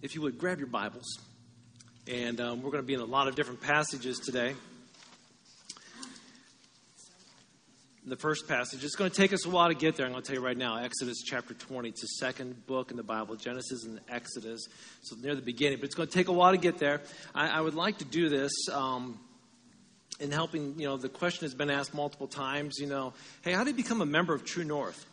if you would grab your Bibles, and um, we're going to be in a lot of different passages today. The first passage, it's going to take us a while to get there. I'm going to tell you right now Exodus chapter 20. It's the second book in the Bible, Genesis and Exodus. So near the beginning, but it's going to take a while to get there. I, I would like to do this. Um, in helping, you know, the question has been asked multiple times, you know, hey, how do you become a member of True North?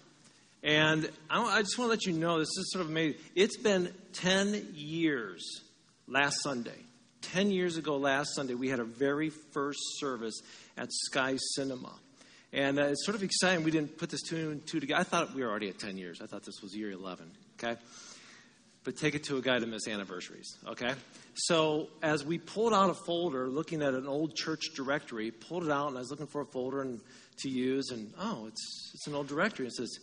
And I, just want to let you know this is sort of amazing. It's been 10 years last Sunday. 10 years ago, last Sunday, we had our very first service at Sky Cinema. And uh, it's sort of exciting. We didn't put this two and two together. I thought we were already at 10 years. I thought this was year 11. Okay? But take it to a guy to miss anniversaries. Okay? So as we pulled out a folder, looking at an old church directory, pulled it out, and I was looking for a folder and, to use, and oh, it's, it's an old directory. It says,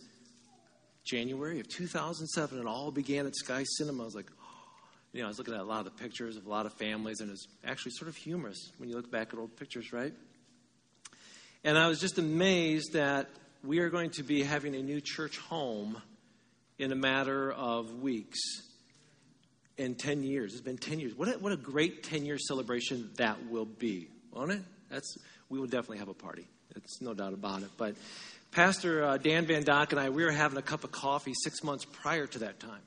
January of 2007. It all began at Sky Cinema. I was like, oh. you know, I was looking at a lot of the pictures of a lot of families, and it's actually sort of humorous when you look back at old pictures, right? And I was just amazed that we are going to be having a new church home in a matter of weeks in 10 years. It's been 10 years. What a, what a great 10 year celebration that will be, won't it? That's, we will definitely have a party. It's no doubt about it. But Pastor uh, Dan Van Dock and I, we were having a cup of coffee six months prior to that time.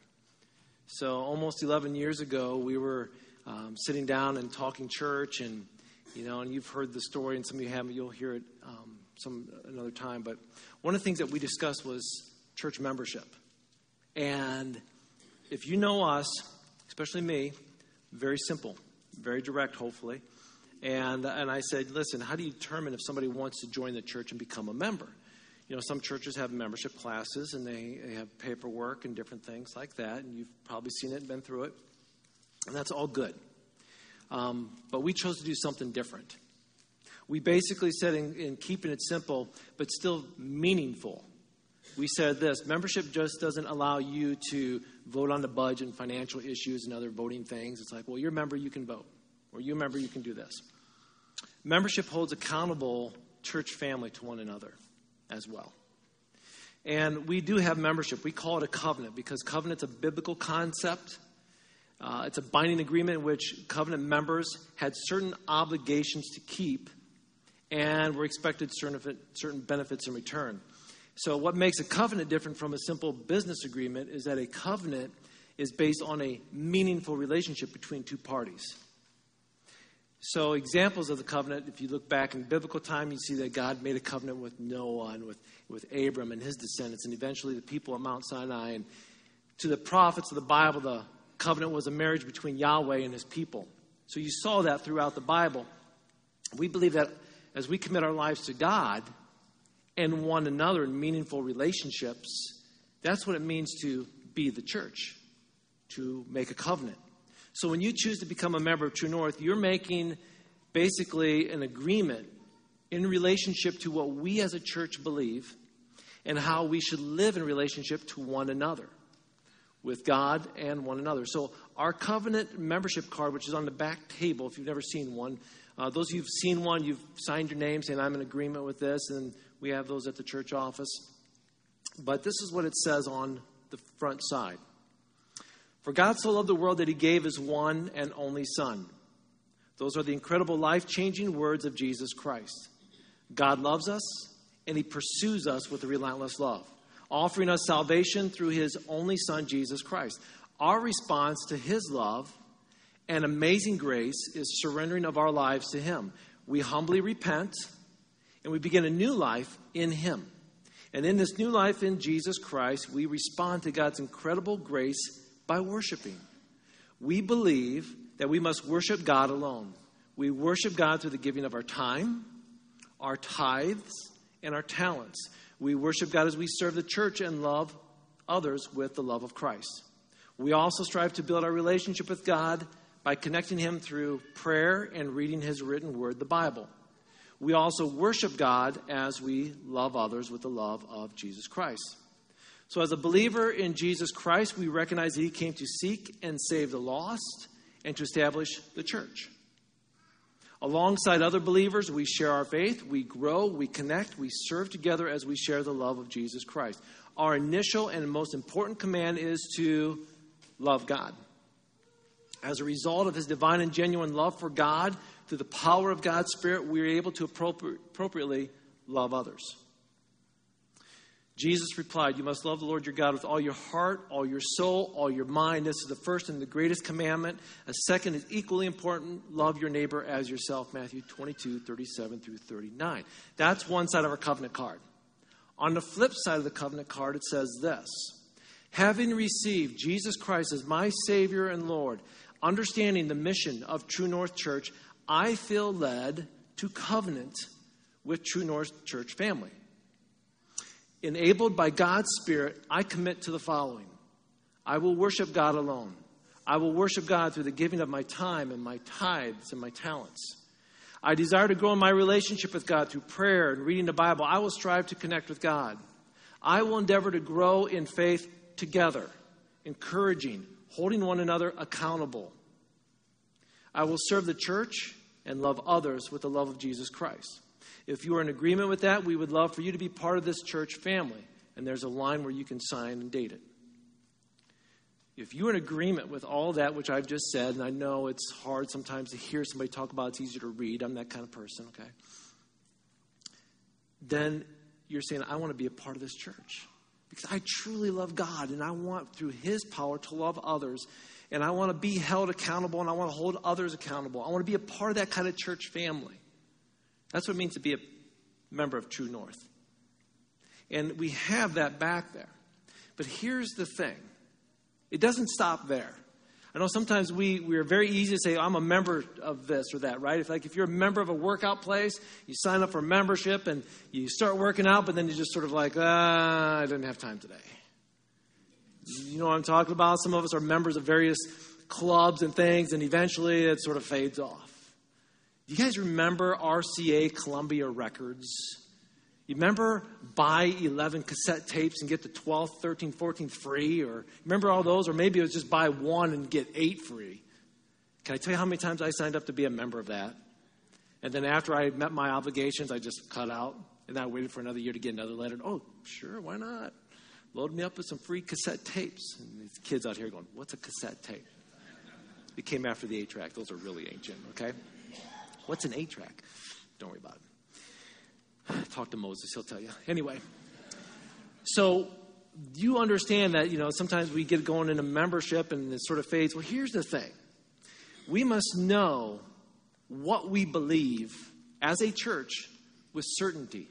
So almost 11 years ago, we were um, sitting down and talking church, and you know, and you've heard the story, and some of you haven't. You'll hear it um, some another time. But one of the things that we discussed was church membership, and if you know us, especially me, very simple, very direct, hopefully. And, and I said, listen, how do you determine if somebody wants to join the church and become a member? you know, some churches have membership classes and they, they have paperwork and different things like that, and you've probably seen it and been through it. And that's all good. Um, but we chose to do something different. We basically said, in, in keeping it simple, but still meaningful, we said this membership just doesn't allow you to vote on the budget and financial issues and other voting things. It's like, well, you're a member, you can vote, or you're a member, you can do this. Membership holds accountable church family to one another as well. And we do have membership. We call it a covenant because covenant's a biblical concept. Uh, it's a binding agreement in which covenant members had certain obligations to keep and were expected certain, certain benefits in return. So, what makes a covenant different from a simple business agreement is that a covenant is based on a meaningful relationship between two parties. So, examples of the covenant, if you look back in biblical time, you see that God made a covenant with Noah and with, with Abram and his descendants, and eventually the people at Mount Sinai. And to the prophets of the Bible, the covenant was a marriage between Yahweh and his people. So, you saw that throughout the Bible. We believe that as we commit our lives to God and one another in meaningful relationships, that's what it means to be the church, to make a covenant. So when you choose to become a member of True North, you're making basically an agreement in relationship to what we as a church believe and how we should live in relationship to one another, with God and one another. So, our covenant membership card, which is on the back table, if you've never seen one, uh, those of you who've seen one, you've signed your name saying, I'm in agreement with this, and we have those at the church office. But this is what it says on the front side. For God so loved the world that he gave his one and only Son. Those are the incredible life changing words of Jesus Christ. God loves us, and he pursues us with a relentless love, offering us salvation through his only Son, Jesus Christ. Our response to his love and amazing grace is surrendering of our lives to him. We humbly repent and we begin a new life in him. And in this new life in Jesus Christ, we respond to God's incredible grace by worshiping. We believe that we must worship God alone. We worship God through the giving of our time, our tithes, and our talents. We worship God as we serve the church and love others with the love of Christ. We also strive to build our relationship with God by connecting Him through prayer and reading His written word, the Bible. We also worship God as we love others with the love of Jesus Christ. So, as a believer in Jesus Christ, we recognize that He came to seek and save the lost and to establish the church. Alongside other believers, we share our faith, we grow, we connect, we serve together as we share the love of Jesus Christ. Our initial and most important command is to love God. As a result of his divine and genuine love for God, through the power of God's Spirit, we are able to appropriately love others. Jesus replied, You must love the Lord your God with all your heart, all your soul, all your mind. This is the first and the greatest commandment. A second is equally important love your neighbor as yourself. Matthew 22, 37 through 39. That's one side of our covenant card. On the flip side of the covenant card, it says this Having received Jesus Christ as my Savior and Lord, understanding the mission of True North Church, I feel led to covenant with True North Church family. Enabled by God's Spirit, I commit to the following I will worship God alone. I will worship God through the giving of my time and my tithes and my talents. I desire to grow in my relationship with God through prayer and reading the Bible. I will strive to connect with God. I will endeavor to grow in faith together, encouraging, holding one another accountable. I will serve the church and love others with the love of Jesus Christ. If you are in agreement with that, we would love for you to be part of this church family. And there's a line where you can sign and date it. If you're in agreement with all that which I've just said, and I know it's hard sometimes to hear somebody talk about, it's easier to read. I'm that kind of person, okay? Then you're saying, I want to be a part of this church because I truly love God and I want through His power to love others and I want to be held accountable and I want to hold others accountable. I want to be a part of that kind of church family. That's what it means to be a member of True North. And we have that back there. But here's the thing it doesn't stop there. I know sometimes we, we are very easy to say, I'm a member of this or that, right? If like if you're a member of a workout place, you sign up for membership and you start working out, but then you just sort of like, ah, I didn't have time today. You know what I'm talking about? Some of us are members of various clubs and things, and eventually it sort of fades off. Do you guys remember RCA Columbia Records? You remember buy 11 cassette tapes and get the 12th, 13th, 14th free? Or remember all those? Or maybe it was just buy one and get eight free. Can I tell you how many times I signed up to be a member of that? And then after I met my obligations, I just cut out. And I waited for another year to get another letter. Oh, sure, why not? Load me up with some free cassette tapes. And these kids out here going, What's a cassette tape? It came after the eight track. Those are really ancient, okay? What's an eight track? Don't worry about it. Talk to Moses, he'll tell you. Anyway, so you understand that, you know, sometimes we get going in a membership and it sort of fades. Well, here's the thing we must know what we believe as a church with certainty,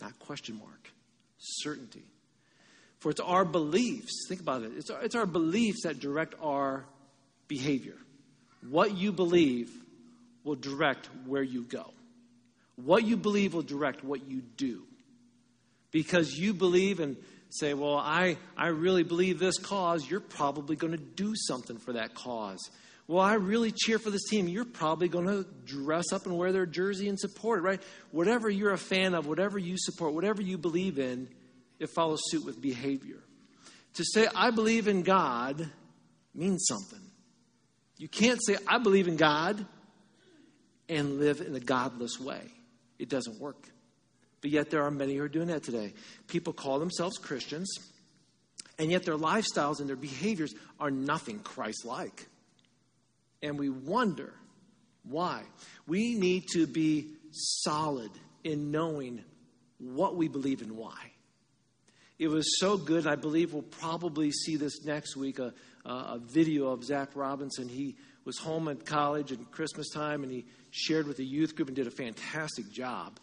not question mark, certainty. For it's our beliefs, think about it, it's our, it's our beliefs that direct our behavior. What you believe will direct where you go. What you believe will direct what you do. Because you believe and say, well, I, I really believe this cause, you're probably going to do something for that cause. Well, I really cheer for this team. You're probably going to dress up and wear their jersey and support it, right? Whatever you're a fan of, whatever you support, whatever you believe in, it follows suit with behavior. To say, I believe in God means something. You can't say, I believe in God and live in a godless way. It doesn't work. But yet, there are many who are doing that today. People call themselves Christians, and yet their lifestyles and their behaviors are nothing Christ like. And we wonder why. We need to be solid in knowing what we believe and why. It was so good, I believe we'll probably see this next week a, a video of Zach Robinson. He was home at college at Christmas time, and he shared with the youth group and did a fantastic job.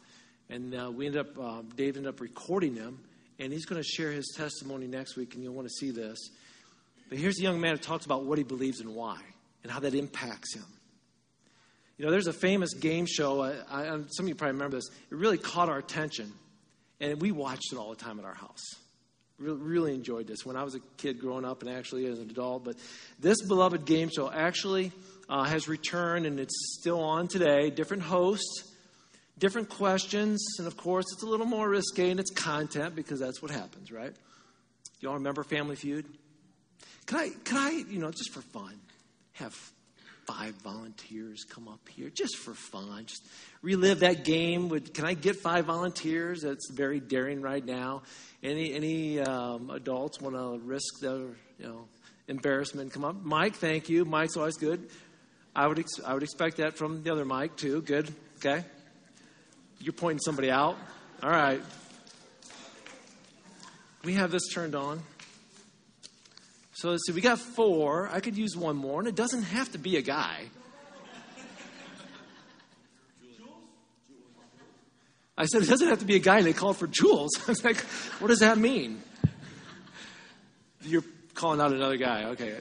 And uh, we ended up, uh, Dave ended up recording him, and he's going to share his testimony next week, and you'll want to see this. But here's a young man who talks about what he believes and why, and how that impacts him. You know, there's a famous game show. I, I, some of you probably remember this. It really caught our attention, and we watched it all the time at our house. Really, enjoyed this when I was a kid growing up and actually as an adult. But this beloved game show actually uh, has returned and it's still on today. Different hosts, different questions, and of course, it's a little more risque in its content because that's what happens, right? Y'all remember Family Feud? Can I, can I, you know, just for fun, have five volunteers come up here just for fun. Just relive that game. Would can I get five volunteers? That's very daring right now. Any any um, adults want to risk their you know embarrassment come up. Mike, thank you. Mike's always good. I would, ex- I would expect that from the other Mike, too. Good. Okay. You're pointing somebody out. All right. We have this turned on. So let's see, we got four. I could use one more, and it doesn't have to be a guy. I said, it doesn't have to be a guy, and they called for Jules. I was like, what does that mean? You're calling out another guy. Okay.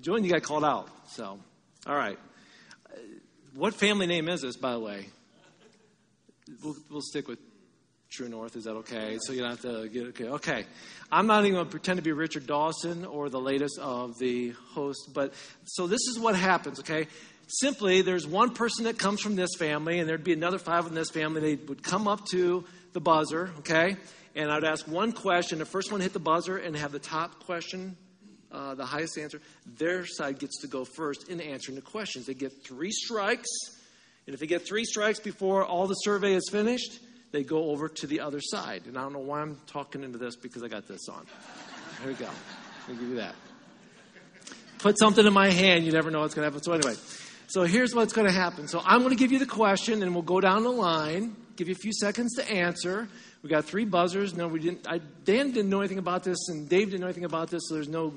Julian, you got called out. So, all right. What family name is this, by the way? We'll, we'll stick with True North. Is that okay? So you don't have to get okay. Okay. I'm not even going to pretend to be Richard Dawson or the latest of the host, but so this is what happens, okay? Simply, there's one person that comes from this family, and there'd be another five in this family. They would come up to the buzzer, okay? And I'd ask one question. The first one hit the buzzer and have the top question, uh, the highest answer. Their side gets to go first in answering the questions. They get three strikes, and if they get three strikes before all the survey is finished, they go over to the other side. And I don't know why I'm talking into this because I got this on. Here we go. Me give you that. Put something in my hand, you never know what's going to happen. So, anyway, so here's what's going to happen. So, I'm going to give you the question, and we'll go down the line, give you a few seconds to answer. We got three buzzers. No, we didn't. I, Dan didn't know anything about this, and Dave didn't know anything about this, so there's no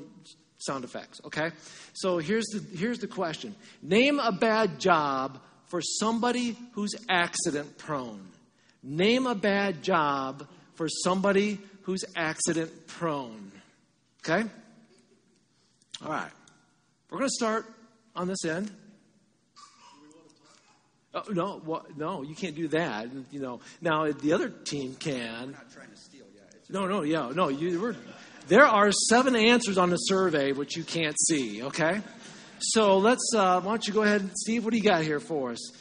sound effects. Okay. So here's the here's the question: Name a bad job for somebody who's accident prone. Name a bad job for somebody who's accident prone. Okay? All right. We're going to start on this end. Oh, no, well, no, you can't do that. You know, now the other team can. not trying to steal, yeah. No, no, yeah, no. You were. There are seven answers on the survey which you can't see. Okay, so let's. Uh, why don't you go ahead, Steve? What do you got here for us?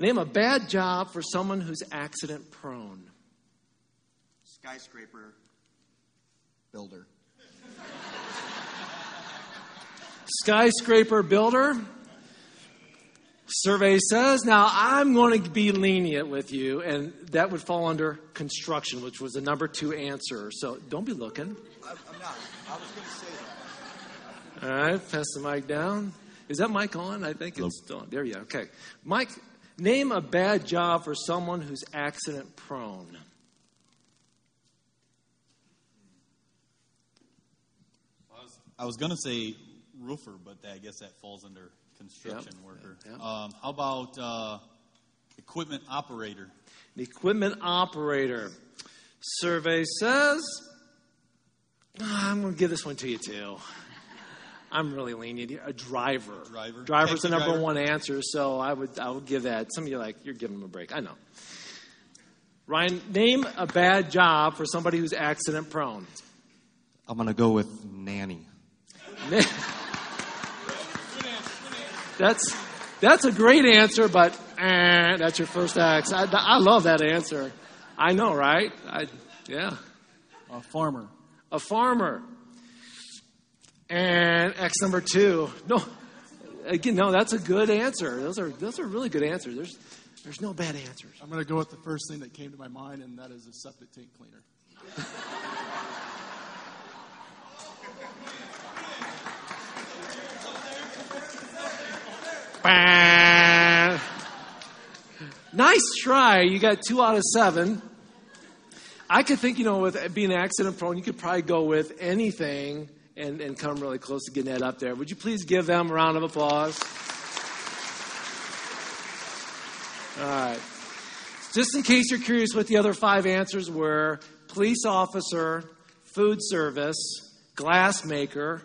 Name a bad job for someone who's accident prone. skyscraper builder. Skyscraper builder. Survey says, now I'm going to be lenient with you, and that would fall under construction, which was the number two answer. So don't be looking. I, I'm not. I was going to say that. All right, pass the mic down. Is that mic on? I think it's still on. There you go. Okay. Mike, name a bad job for someone who's accident prone. I was gonna say roofer, but I guess that falls under construction Yep, worker. yep. Um, how about uh, equipment operator? The equipment operator. Survey says, Ah, I'm going to give this one to you too. I'm really lenient. A driver. Driver. Driver's the number driver. one answer, so I would I would give that. Some of you are like you're giving them a break. I know. Ryan, name a bad job for somebody who's accident prone. I'm gonna go with nanny. That's that's a great answer, but eh, that's your first X. I, I love that answer. I know, right? I, yeah, A farmer. a farmer. And X number two. No, again, no, that's a good answer. Those are those are really good answers. There's there's no bad answers. I'm going to go with the first thing that came to my mind, and that is a septic tank cleaner. Nice try. You got two out of seven. I could think, you know, with being accident prone, you could probably go with anything and, and come really close to getting that up there. Would you please give them a round of applause? All right. Just in case you're curious what the other five answers were police officer, food service, glass maker,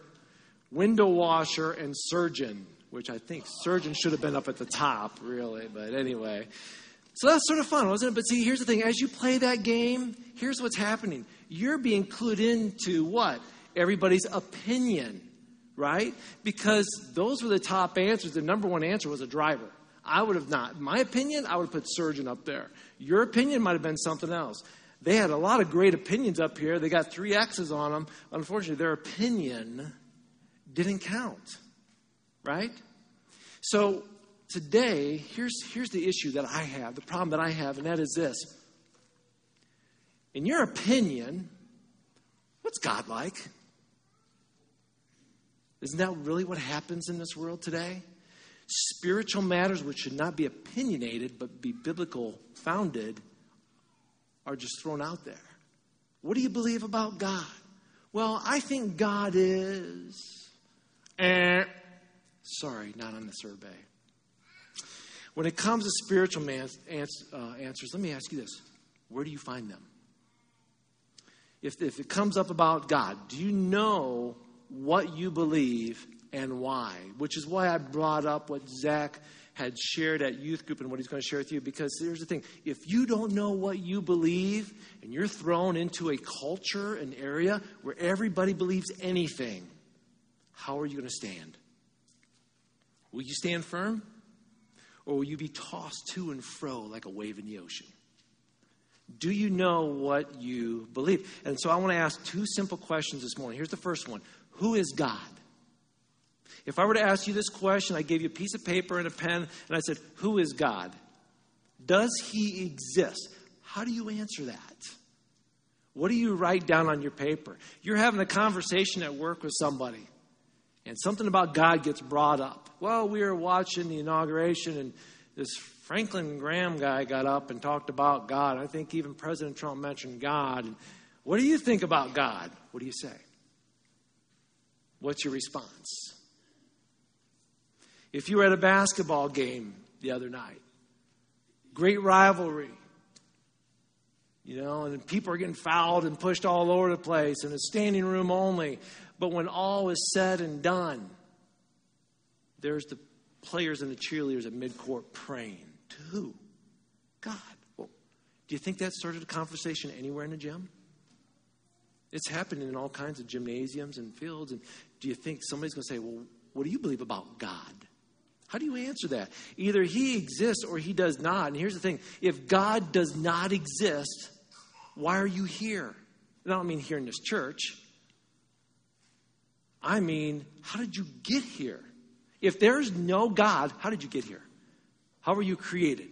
window washer, and surgeon, which I think surgeon should have been up at the top, really, but anyway. So that's sort of fun, wasn't it? But see, here's the thing as you play that game, here's what's happening. You're being clued into what? Everybody's opinion, right? Because those were the top answers. The number one answer was a driver. I would have not. My opinion, I would have put surgeon up there. Your opinion might have been something else. They had a lot of great opinions up here. They got three X's on them. Unfortunately, their opinion didn't count, right? So today, here's, here's the issue that I have, the problem that I have, and that is this. In your opinion, what's God like? Isn't that really what happens in this world today? Spiritual matters, which should not be opinionated but be biblical founded, are just thrown out there. What do you believe about God? Well, I think God is. Eh. Sorry, not on the survey. When it comes to spiritual man, ans- uh, answers, let me ask you this where do you find them? If, if it comes up about God, do you know what you believe and why? Which is why I brought up what Zach had shared at youth group and what he's going to share with you. Because here's the thing if you don't know what you believe and you're thrown into a culture, an area where everybody believes anything, how are you going to stand? Will you stand firm? Or will you be tossed to and fro like a wave in the ocean? Do you know what you believe? And so I want to ask two simple questions this morning. Here's the first one Who is God? If I were to ask you this question, I gave you a piece of paper and a pen, and I said, Who is God? Does he exist? How do you answer that? What do you write down on your paper? You're having a conversation at work with somebody, and something about God gets brought up. Well, we were watching the inauguration, and this Franklin Graham guy got up and talked about God. I think even President Trump mentioned God. What do you think about God? What do you say? What's your response? If you were at a basketball game the other night, great rivalry, you know, and people are getting fouled and pushed all over the place, and it's standing room only. But when all is said and done, there's the players and the cheerleaders at midcourt praying. To who? God. Well, do you think that started a conversation anywhere in the gym? It's happening in all kinds of gymnasiums and fields. And do you think somebody's going to say, well, what do you believe about God? How do you answer that? Either he exists or he does not. And here's the thing if God does not exist, why are you here? And I don't mean here in this church. I mean, how did you get here? If there's no God, how did you get here? How were you created?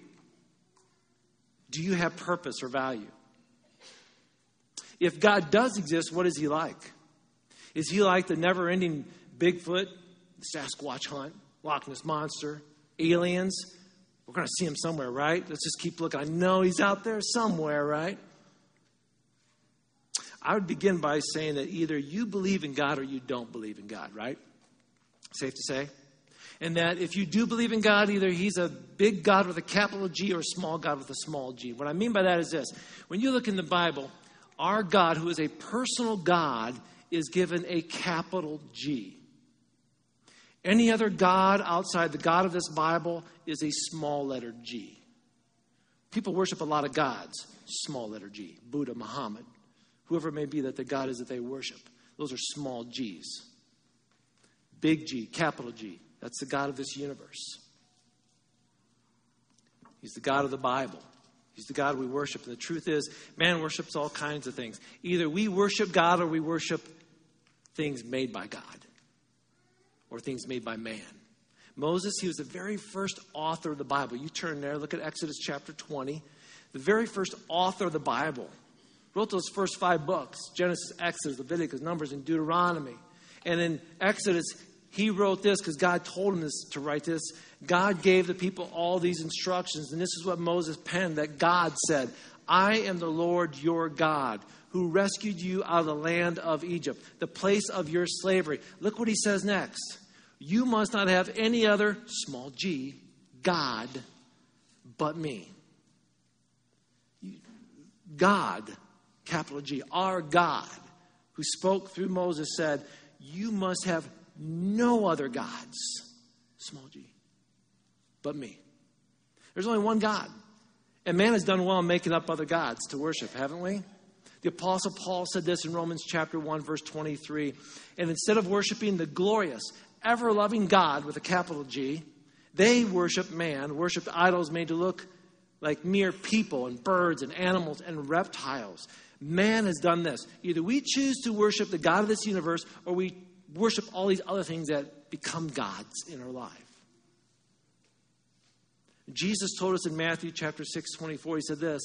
Do you have purpose or value? If God does exist, what is he like? Is he like the never ending Bigfoot, Sasquatch hunt, Loch Ness Monster, aliens? We're going to see him somewhere, right? Let's just keep looking. I know he's out there somewhere, right? I would begin by saying that either you believe in God or you don't believe in God, right? Safe to say? And that if you do believe in God, either He's a big God with a capital G or a small God with a small g. What I mean by that is this when you look in the Bible, our God, who is a personal God, is given a capital G. Any other God outside the God of this Bible is a small letter G. People worship a lot of gods, small letter G. Buddha, Muhammad, whoever it may be that the God is that they worship. Those are small G's. Big G, capital G. That's the God of this universe. He's the God of the Bible. He's the God we worship. And the truth is, man worships all kinds of things. Either we worship God or we worship things made by God or things made by man. Moses, he was the very first author of the Bible. You turn there, look at Exodus chapter 20. The very first author of the Bible wrote those first five books Genesis, Exodus, Leviticus, Numbers, and Deuteronomy. And in Exodus, he wrote this because God told him this, to write this. God gave the people all these instructions, and this is what Moses penned that God said, I am the Lord your God who rescued you out of the land of Egypt, the place of your slavery. Look what he says next. You must not have any other, small g, God but me. God, capital G, our God, who spoke through Moses, said, You must have no other gods, small g, but me. There's only one God. And man has done well in making up other gods to worship, haven't we? The Apostle Paul said this in Romans chapter 1, verse 23. And instead of worshiping the glorious, ever loving God with a capital G, they worship man, worshiped idols made to look like mere people and birds and animals and reptiles. Man has done this. Either we choose to worship the God of this universe or we worship all these other things that become gods in our life. Jesus told us in Matthew chapter 6, 24, he said this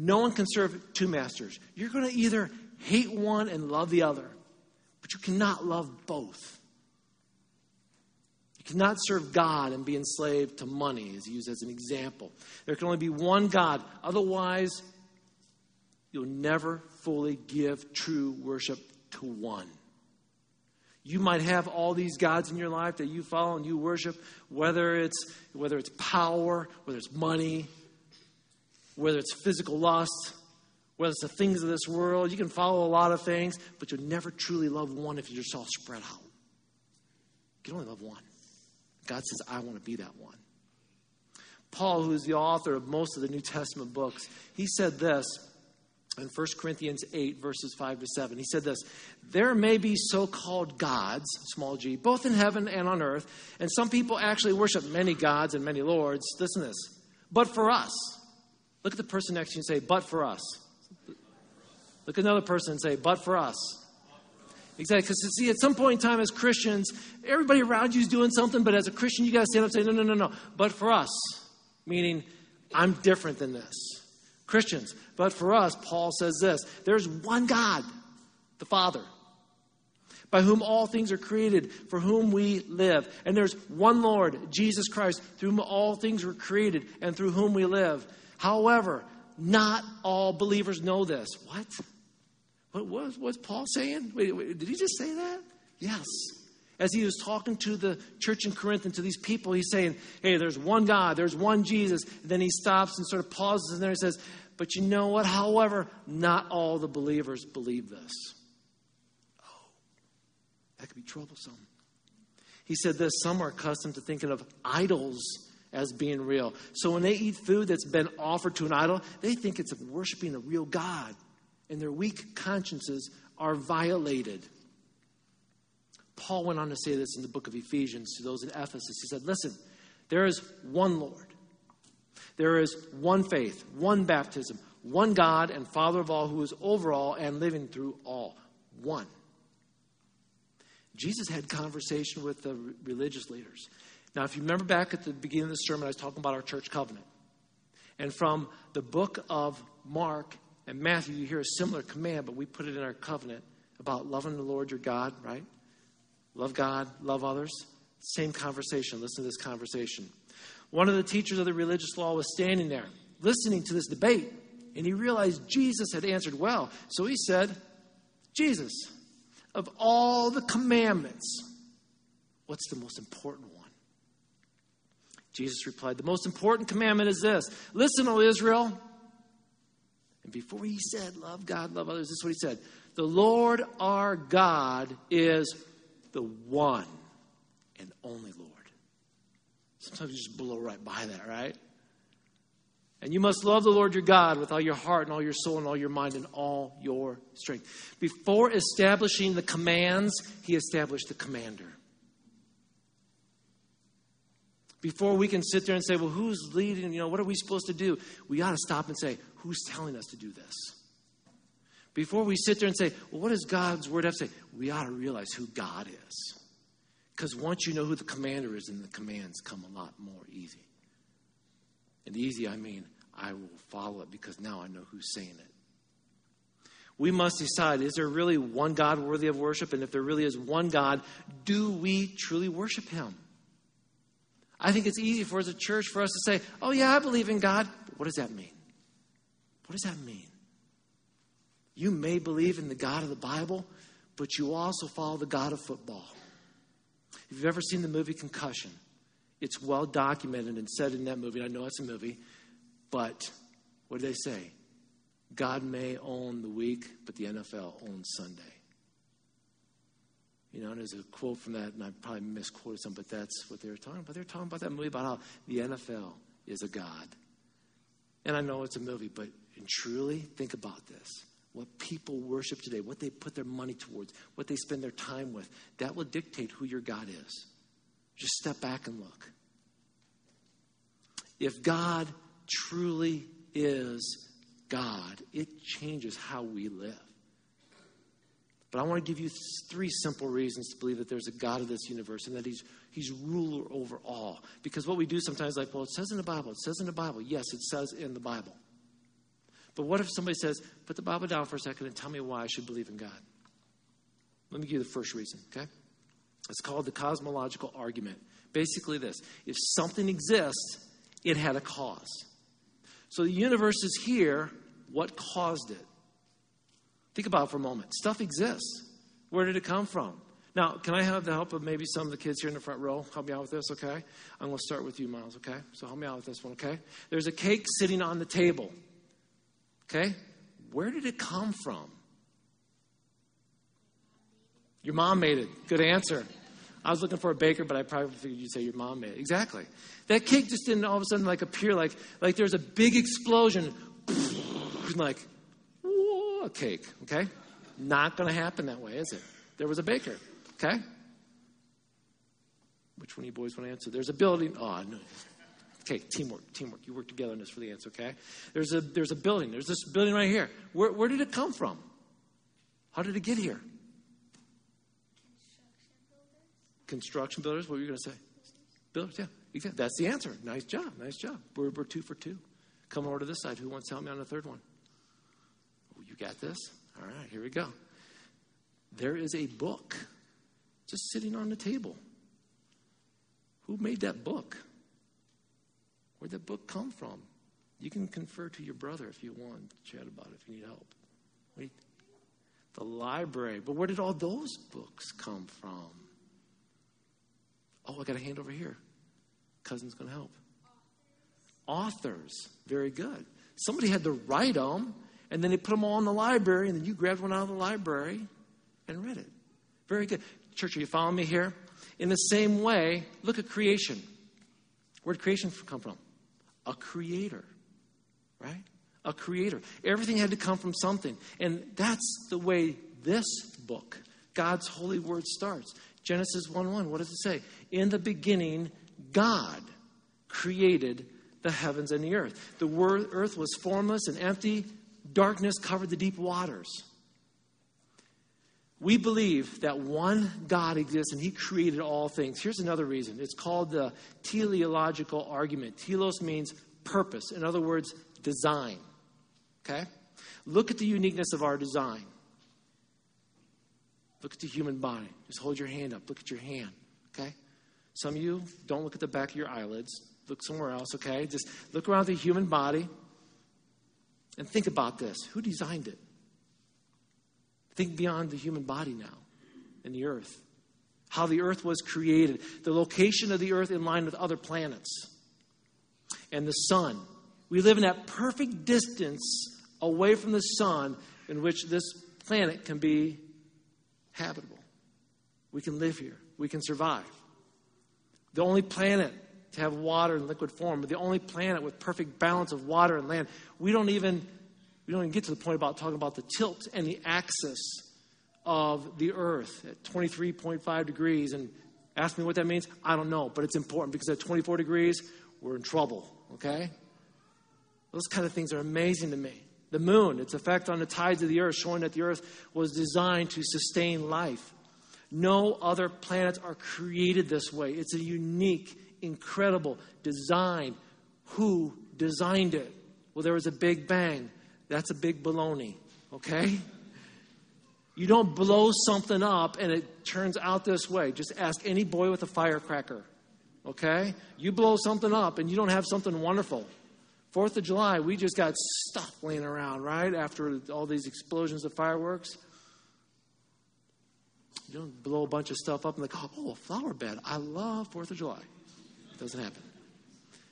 No one can serve two masters. You're going to either hate one and love the other, but you cannot love both. You cannot serve God and be enslaved to money, is used as an example. There can only be one God. Otherwise, you'll never fully give true worship to one. You might have all these gods in your life that you follow and you worship, whether it's whether it's power, whether it's money, whether it's physical lust, whether it's the things of this world. You can follow a lot of things, but you'll never truly love one if you're just all spread out. You can only love one. God says, I want to be that one. Paul, who is the author of most of the New Testament books, he said this in 1 Corinthians 8, verses 5 to 7. He said this There may be so called gods, small g, both in heaven and on earth, and some people actually worship many gods and many lords. Listen to this. But for us, look at the person next to you and say, But for us. Look at another person and say, But for us. Exactly. Because, see, at some point in time as Christians, everybody around you is doing something, but as a Christian, you got to stand up and say, No, no, no, no. But for us. Meaning, I'm different than this. Christians. But for us, Paul says this there's one God, the Father, by whom all things are created, for whom we live. And there's one Lord, Jesus Christ, through whom all things were created and through whom we live. However, not all believers know this. What? What was Paul saying? Wait, wait, did he just say that? Yes. As he was talking to the church in Corinth and to these people, he's saying, Hey, there's one God, there's one Jesus. And then he stops and sort of pauses and there he says, But you know what? However, not all the believers believe this. Oh, that could be troublesome. He said this some are accustomed to thinking of idols as being real. So when they eat food that's been offered to an idol, they think it's worshiping a real God. And their weak consciences are violated. Paul went on to say this in the book of Ephesians to those in Ephesus. He said, Listen, there is one Lord, there is one faith, one baptism, one God and Father of all, who is over all and living through all. One. Jesus had conversation with the religious leaders. Now, if you remember back at the beginning of the sermon, I was talking about our church covenant. And from the book of Mark and Matthew, you hear a similar command, but we put it in our covenant about loving the Lord your God, right? Love God, love others. Same conversation. Listen to this conversation. One of the teachers of the religious law was standing there listening to this debate, and he realized Jesus had answered well. So he said, Jesus, of all the commandments, what's the most important one? Jesus replied, The most important commandment is this Listen, O Israel. And before he said, Love God, love others, this is what he said The Lord our God is the one and only Lord. Sometimes you just blow right by that, right? And you must love the Lord your God with all your heart and all your soul and all your mind and all your strength. Before establishing the commands, he established the commander. Before we can sit there and say, well, who's leading? You know, what are we supposed to do? We got to stop and say, who's telling us to do this? Before we sit there and say, well, what does God's word have to say? We ought to realize who God is. Because once you know who the commander is, then the commands come a lot more easy. And easy, I mean, I will follow it because now I know who's saying it. We must decide is there really one God worthy of worship? And if there really is one God, do we truly worship him? I think it's easy for as a church for us to say, oh, yeah, I believe in God. But what does that mean? What does that mean? You may believe in the God of the Bible, but you also follow the God of football. If you've ever seen the movie Concussion, it's well documented and said in that movie. I know it's a movie, but what do they say? God may own the week, but the NFL owns Sunday. You know, and there's a quote from that, and I probably misquoted some, but that's what they were talking about. They were talking about that movie about how the NFL is a God. And I know it's a movie, but truly think about this. What people worship today, what they put their money towards, what they spend their time with, that will dictate who your God is. Just step back and look. If God truly is God, it changes how we live. But I want to give you three simple reasons to believe that there's a God of this universe and that He's He's ruler over all. Because what we do sometimes, like, well, it says in the Bible, it says in the Bible. Yes, it says in the Bible. But what if somebody says, put the Bible down for a second and tell me why I should believe in God? Let me give you the first reason, okay? It's called the cosmological argument. Basically, this if something exists, it had a cause. So the universe is here. What caused it? Think about for a moment. Stuff exists. Where did it come from? Now, can I have the help of maybe some of the kids here in the front row? Help me out with this, okay? I'm going to start with you, Miles, okay? So help me out with this one, okay? There's a cake sitting on the table, okay? Where did it come from? Your mom made it. Good answer. I was looking for a baker, but I probably figured you'd say your mom made it. Exactly. That cake just didn't all of a sudden like appear like like there's a big explosion, like whoa, a cake. Okay, not going to happen that way, is it? There was a baker. Okay. Which one of you boys want to answer? There's a building. Oh no. Okay, teamwork, teamwork. You work together on this for the answer. Okay. There's a there's a building. There's this building right here. Where where did it come from? How did it get here? Construction builders. What were you going to say? Builders. Yeah. That's the answer. Nice job. Nice job. We're, we're two for two. Come over to this side. Who wants to help me on the third one? Got this? All right, here we go. There is a book just sitting on the table. Who made that book? Where'd that book come from? You can confer to your brother if you want, chat about it if you need help. Wait. The library. But where did all those books come from? Oh, I got a hand over here. Cousin's going to help. Authors. Very good. Somebody had to write them, and then they put them all in the library, and then you grabbed one out of the library and read it. Very good. Church, are you following me here? In the same way, look at creation. Where did creation come from? A creator, right? A creator. Everything had to come from something. And that's the way this book, God's holy word, starts. Genesis 1 1, what does it say? In the beginning, God created the heavens and the earth. The earth was formless and empty, darkness covered the deep waters. We believe that one God exists and he created all things. Here's another reason it's called the teleological argument. Telos means purpose, in other words, design. Okay? Look at the uniqueness of our design. Look at the human body. Just hold your hand up. Look at your hand. Okay? Some of you don't look at the back of your eyelids. Look somewhere else, okay? Just look around the human body and think about this. Who designed it? Think beyond the human body now and the earth. How the earth was created, the location of the earth in line with other planets, and the sun. We live in that perfect distance away from the sun in which this planet can be habitable. We can live here, we can survive. The only planet to have water in liquid form, but the only planet with perfect balance of water and land. We don't even we don't even get to the point about talking about the tilt and the axis of the earth at 23.5 degrees. And ask me what that means? I don't know but it's important because at 24 degrees we're in trouble okay? Those kind of things are amazing to me. The moon its effect on the tides of the earth showing that the earth was designed to sustain life. No other planets are created this way. It's a unique incredible design who designed it well there was a big bang that's a big baloney, okay? You don't blow something up and it turns out this way. Just ask any boy with a firecracker, okay? You blow something up and you don't have something wonderful. Fourth of July, we just got stuff laying around, right? After all these explosions of fireworks. You don't blow a bunch of stuff up and like, oh, a flower bed. I love Fourth of July. Doesn't happen.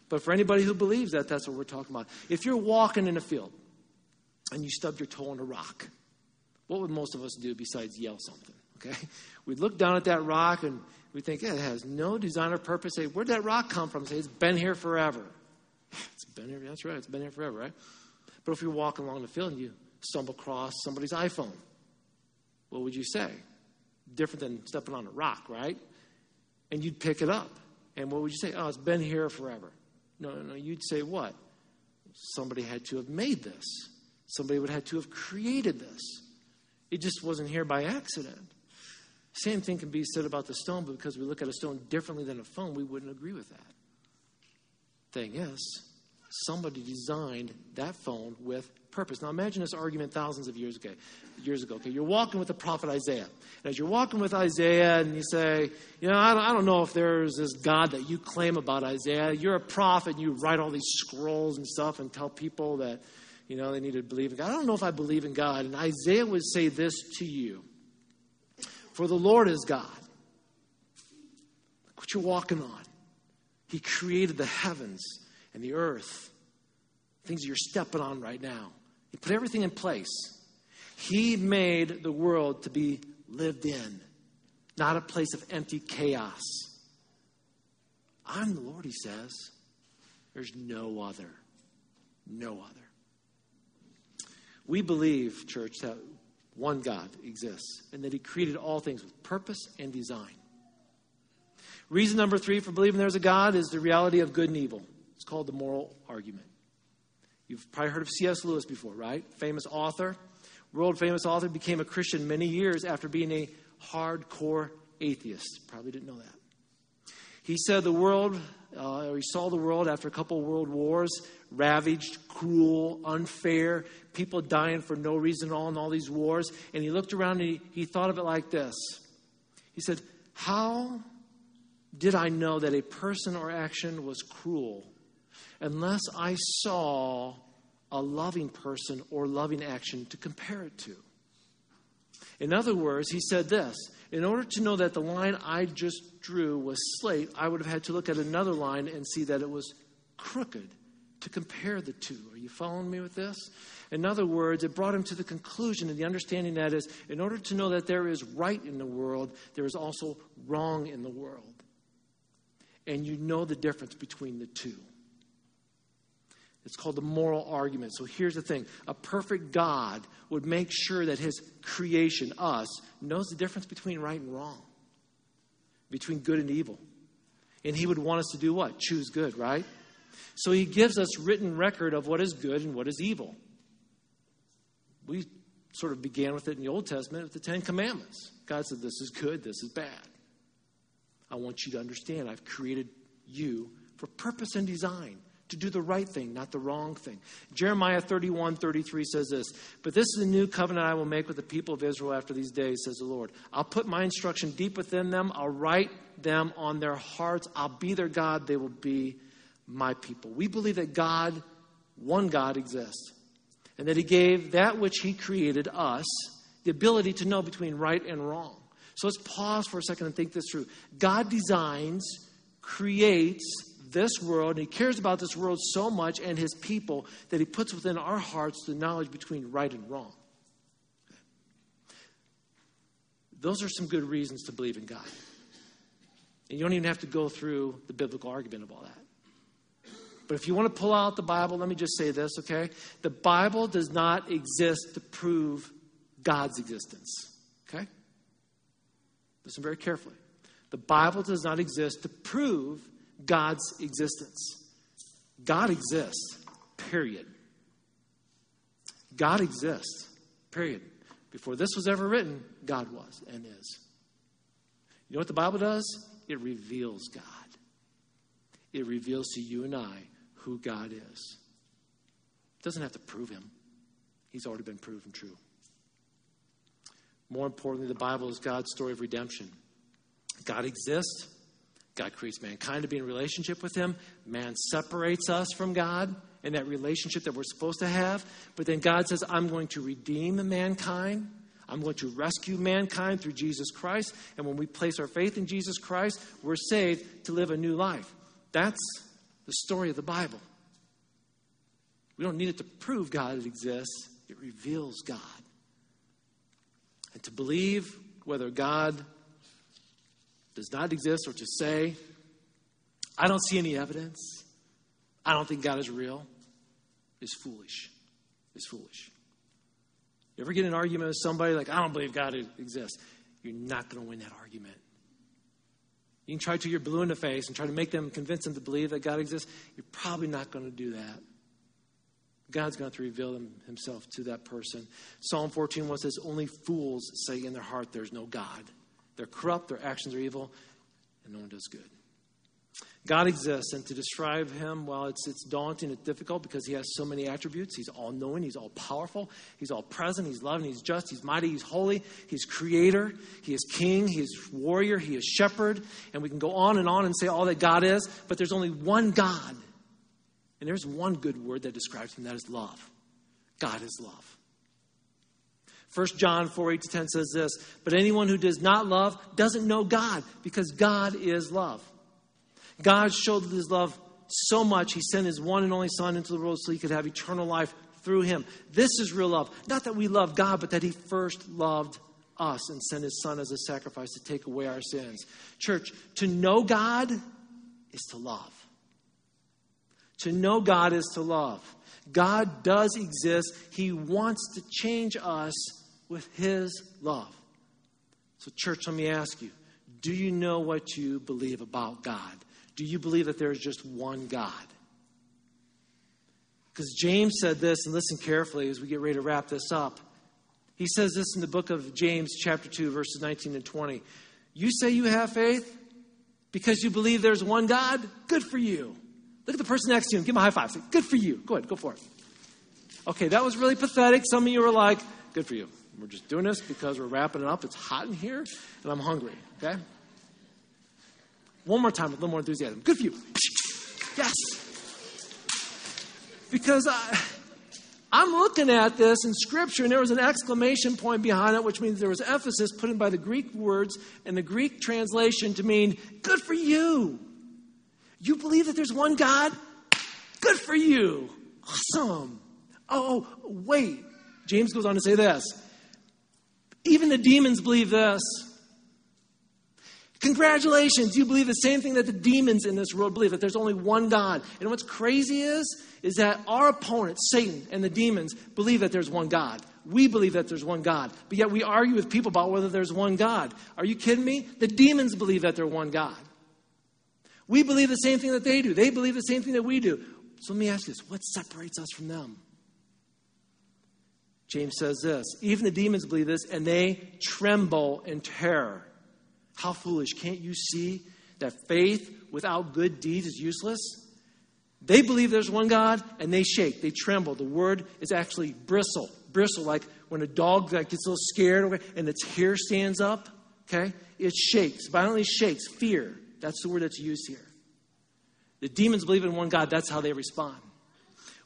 But for anybody who believes that, that's what we're talking about. If you're walking in a field and you stubbed your toe on a rock, what would most of us do besides yell something? Okay? We'd look down at that rock and we think, yeah, it has no design or purpose. Say, where'd that rock come from? Say, it's been here forever. It's been here, that's right, it's been here forever, right? But if you're walking along the field and you stumble across somebody's iPhone, what would you say? Different than stepping on a rock, right? And you'd pick it up. And what would you say? Oh, it's been here forever. No, no. You'd say what? Somebody had to have made this. Somebody would have to have created this. It just wasn't here by accident. Same thing can be said about the stone, but because we look at a stone differently than a phone, we wouldn't agree with that. Thing is, Somebody designed that phone with purpose. Now imagine this argument thousands of years ago. Years ago, okay, you're walking with the prophet Isaiah, and as you're walking with Isaiah, and you say, you know, I don't, I don't know if there's this God that you claim about Isaiah. You're a prophet, and you write all these scrolls and stuff, and tell people that, you know, they need to believe in God. I don't know if I believe in God. And Isaiah would say this to you: For the Lord is God. Look What you're walking on. He created the heavens and the earth, things that you're stepping on right now. He put everything in place. He made the world to be lived in, not a place of empty chaos. I'm the Lord, he says. There's no other. No other. We believe, church, that one God exists and that he created all things with purpose and design. Reason number three for believing there's a God is the reality of good and evil. It's called the moral argument. You've probably heard of C.S. Lewis before, right? Famous author, world famous author, became a Christian many years after being a hardcore atheist. Probably didn't know that. He said the world, uh, or he saw the world after a couple of world wars, ravaged, cruel, unfair, people dying for no reason at all in all these wars. And he looked around and he, he thought of it like this. He said, How did I know that a person or action was cruel unless I saw a loving person or loving action to compare it to. In other words, he said this In order to know that the line I just drew was slate, I would have had to look at another line and see that it was crooked to compare the two. Are you following me with this? In other words, it brought him to the conclusion and the understanding that is, in order to know that there is right in the world, there is also wrong in the world. And you know the difference between the two. It's called the moral argument. So here's the thing a perfect God would make sure that his creation, us, knows the difference between right and wrong, between good and evil. And he would want us to do what? Choose good, right? So he gives us written record of what is good and what is evil. We sort of began with it in the Old Testament with the Ten Commandments. God said, This is good, this is bad. I want you to understand I've created you for purpose and design to do the right thing, not the wrong thing. Jeremiah 31 33 says this But this is a new covenant I will make with the people of Israel after these days, says the Lord. I'll put my instruction deep within them, I'll write them on their hearts. I'll be their God, they will be my people. We believe that God, one God, exists, and that He gave that which He created, us, the ability to know between right and wrong. So let's pause for a second and think this through. God designs, creates, this world, and He cares about this world so much and His people that He puts within our hearts the knowledge between right and wrong. Those are some good reasons to believe in God. And you don't even have to go through the biblical argument of all that. But if you want to pull out the Bible, let me just say this, okay? The Bible does not exist to prove God's existence, okay? Listen very carefully. The Bible does not exist to prove God's existence. God exists, period. God exists, period. Before this was ever written, God was and is. You know what the Bible does? It reveals God. It reveals to you and I who God is. It doesn't have to prove him, he's already been proven true. More importantly, the Bible is God's story of redemption. God exists. God creates mankind to be in relationship with Him. Man separates us from God in that relationship that we're supposed to have. But then God says, I'm going to redeem mankind. I'm going to rescue mankind through Jesus Christ. And when we place our faith in Jesus Christ, we're saved to live a new life. That's the story of the Bible. We don't need it to prove God exists, it reveals God. And to believe whether God does not exist or to say, I don't see any evidence, I don't think God is real, is foolish. Is foolish. You ever get an argument with somebody like, I don't believe God exists? You're not going to win that argument. You can try to you're blue in the face and try to make them convince them to believe that God exists. You're probably not going to do that. God's going to, to reveal him, himself to that person. Psalm 14 1 says, Only fools say in their heart there's no God. They're corrupt, their actions are evil, and no one does good. God exists, and to describe him, well, it's, it's daunting, it's difficult because he has so many attributes. He's all knowing, he's all powerful, he's all present, he's loving, he's just, he's mighty, he's holy, he's creator, he is king, he is warrior, he is shepherd, and we can go on and on and say all that God is, but there's only one God. And there's one good word that describes him, that is love. God is love. 1 John 4 8 to 10 says this, but anyone who does not love doesn't know God because God is love. God showed his love so much, he sent his one and only Son into the world so he could have eternal life through him. This is real love. Not that we love God, but that he first loved us and sent his Son as a sacrifice to take away our sins. Church, to know God is to love. To know God is to love. God does exist. He wants to change us with his love. So, church, let me ask you do you know what you believe about God? Do you believe that there is just one God? Because James said this, and listen carefully as we get ready to wrap this up. He says this in the book of James, chapter 2, verses 19 and 20. You say you have faith because you believe there's one God? Good for you. Look at the person next to you and give him a high five. Say, Good for you. Go ahead, go for it. Okay, that was really pathetic. Some of you were like, Good for you. We're just doing this because we're wrapping it up. It's hot in here, and I'm hungry. Okay? One more time with a little more enthusiasm. Good for you. Yes. Because I, I'm looking at this in Scripture, and there was an exclamation point behind it, which means there was emphasis put in by the Greek words and the Greek translation to mean, good for you. You believe that there's one God? Good for you. Awesome. Oh, wait. James goes on to say this. Even the demons believe this. Congratulations, you believe the same thing that the demons in this world believe, that there's only one God. And what's crazy is, is that our opponents, Satan and the demons, believe that there's one God. We believe that there's one God. But yet we argue with people about whether there's one God. Are you kidding me? The demons believe that there's one God. We believe the same thing that they do. They believe the same thing that we do. So let me ask you this what separates us from them? James says this even the demons believe this, and they tremble in terror. How foolish. Can't you see that faith without good deeds is useless? They believe there's one God and they shake, they tremble. The word is actually bristle. Bristle, like when a dog that gets a little scared and its hair stands up, okay? It shakes, violently shakes. Fear. That's the word that's used here. The demons believe in one God, that's how they respond.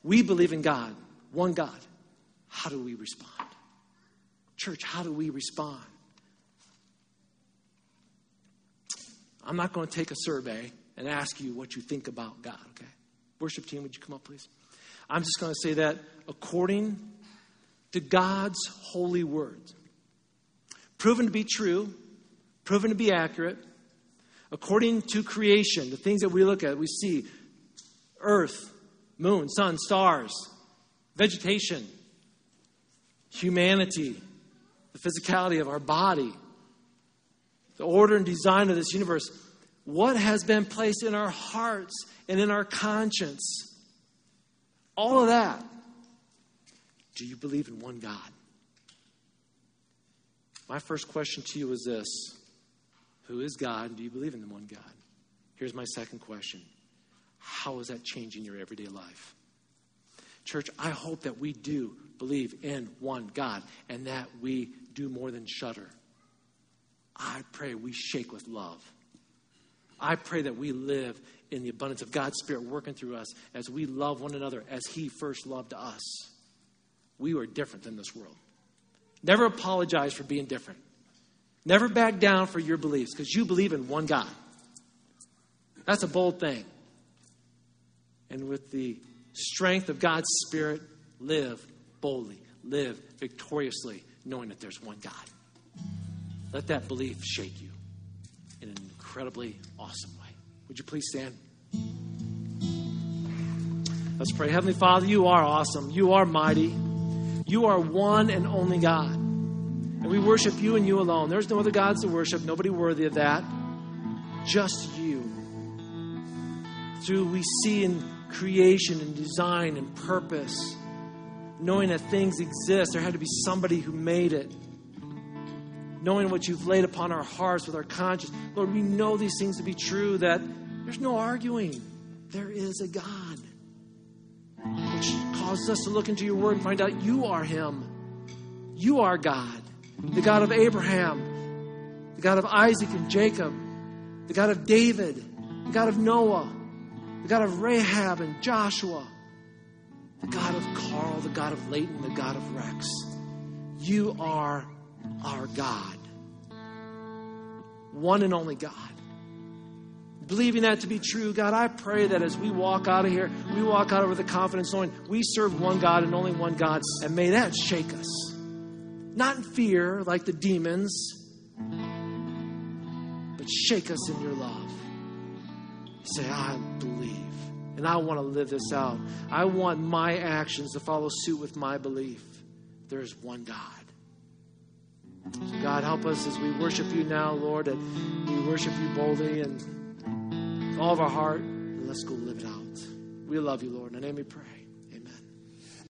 We believe in God, one God. How do we respond? Church, how do we respond? I'm not going to take a survey and ask you what you think about God, okay? Worship team, would you come up, please? I'm just going to say that according to God's holy word, proven to be true, proven to be accurate, according to creation, the things that we look at, we see earth, moon, sun, stars, vegetation, humanity, the physicality of our body, the order and design of this universe, what has been placed in our hearts and in our conscience, all of that. Do you believe in one God? My first question to you is this Who is God? Do you believe in the one God? Here's my second question How is that changing your everyday life? Church, I hope that we do believe in one God and that we do more than shudder. I pray we shake with love. I pray that we live in the abundance of God's Spirit working through us as we love one another as He first loved us. We are different than this world. Never apologize for being different. Never back down for your beliefs because you believe in one God. That's a bold thing. And with the strength of God's Spirit, live boldly, live victoriously, knowing that there's one God. Let that belief shake you in an incredibly awesome way. Would you please stand? Let's pray. Heavenly Father, you are awesome. You are mighty. You are one and only God. And we worship you and you alone. There's no other gods to worship, nobody worthy of that. Just you. Through we see in creation and design and purpose, knowing that things exist, there had to be somebody who made it knowing what you've laid upon our hearts with our conscience. Lord, we know these things to be true that There's no arguing. There is a God. Which causes us to look into your word and find out you are Him. You are God. The God of Abraham, the God of Isaac and Jacob, the God of David, the God of Noah, the God of Rahab and Joshua, the God of Carl, the God of Leighton, the God of Rex. You are our God. One and only God. Believing that to be true, God, I pray that as we walk out of here, we walk out of with the confidence knowing we serve one God and only one God, and may that shake us. Not in fear like the demons, but shake us in your love. Say, I believe, and I want to live this out. I want my actions to follow suit with my belief. There's one God. So God, help us as we worship you now, Lord, that we worship you boldly and with all of our heart. Let's go live it out. We love you, Lord. In the name we pray.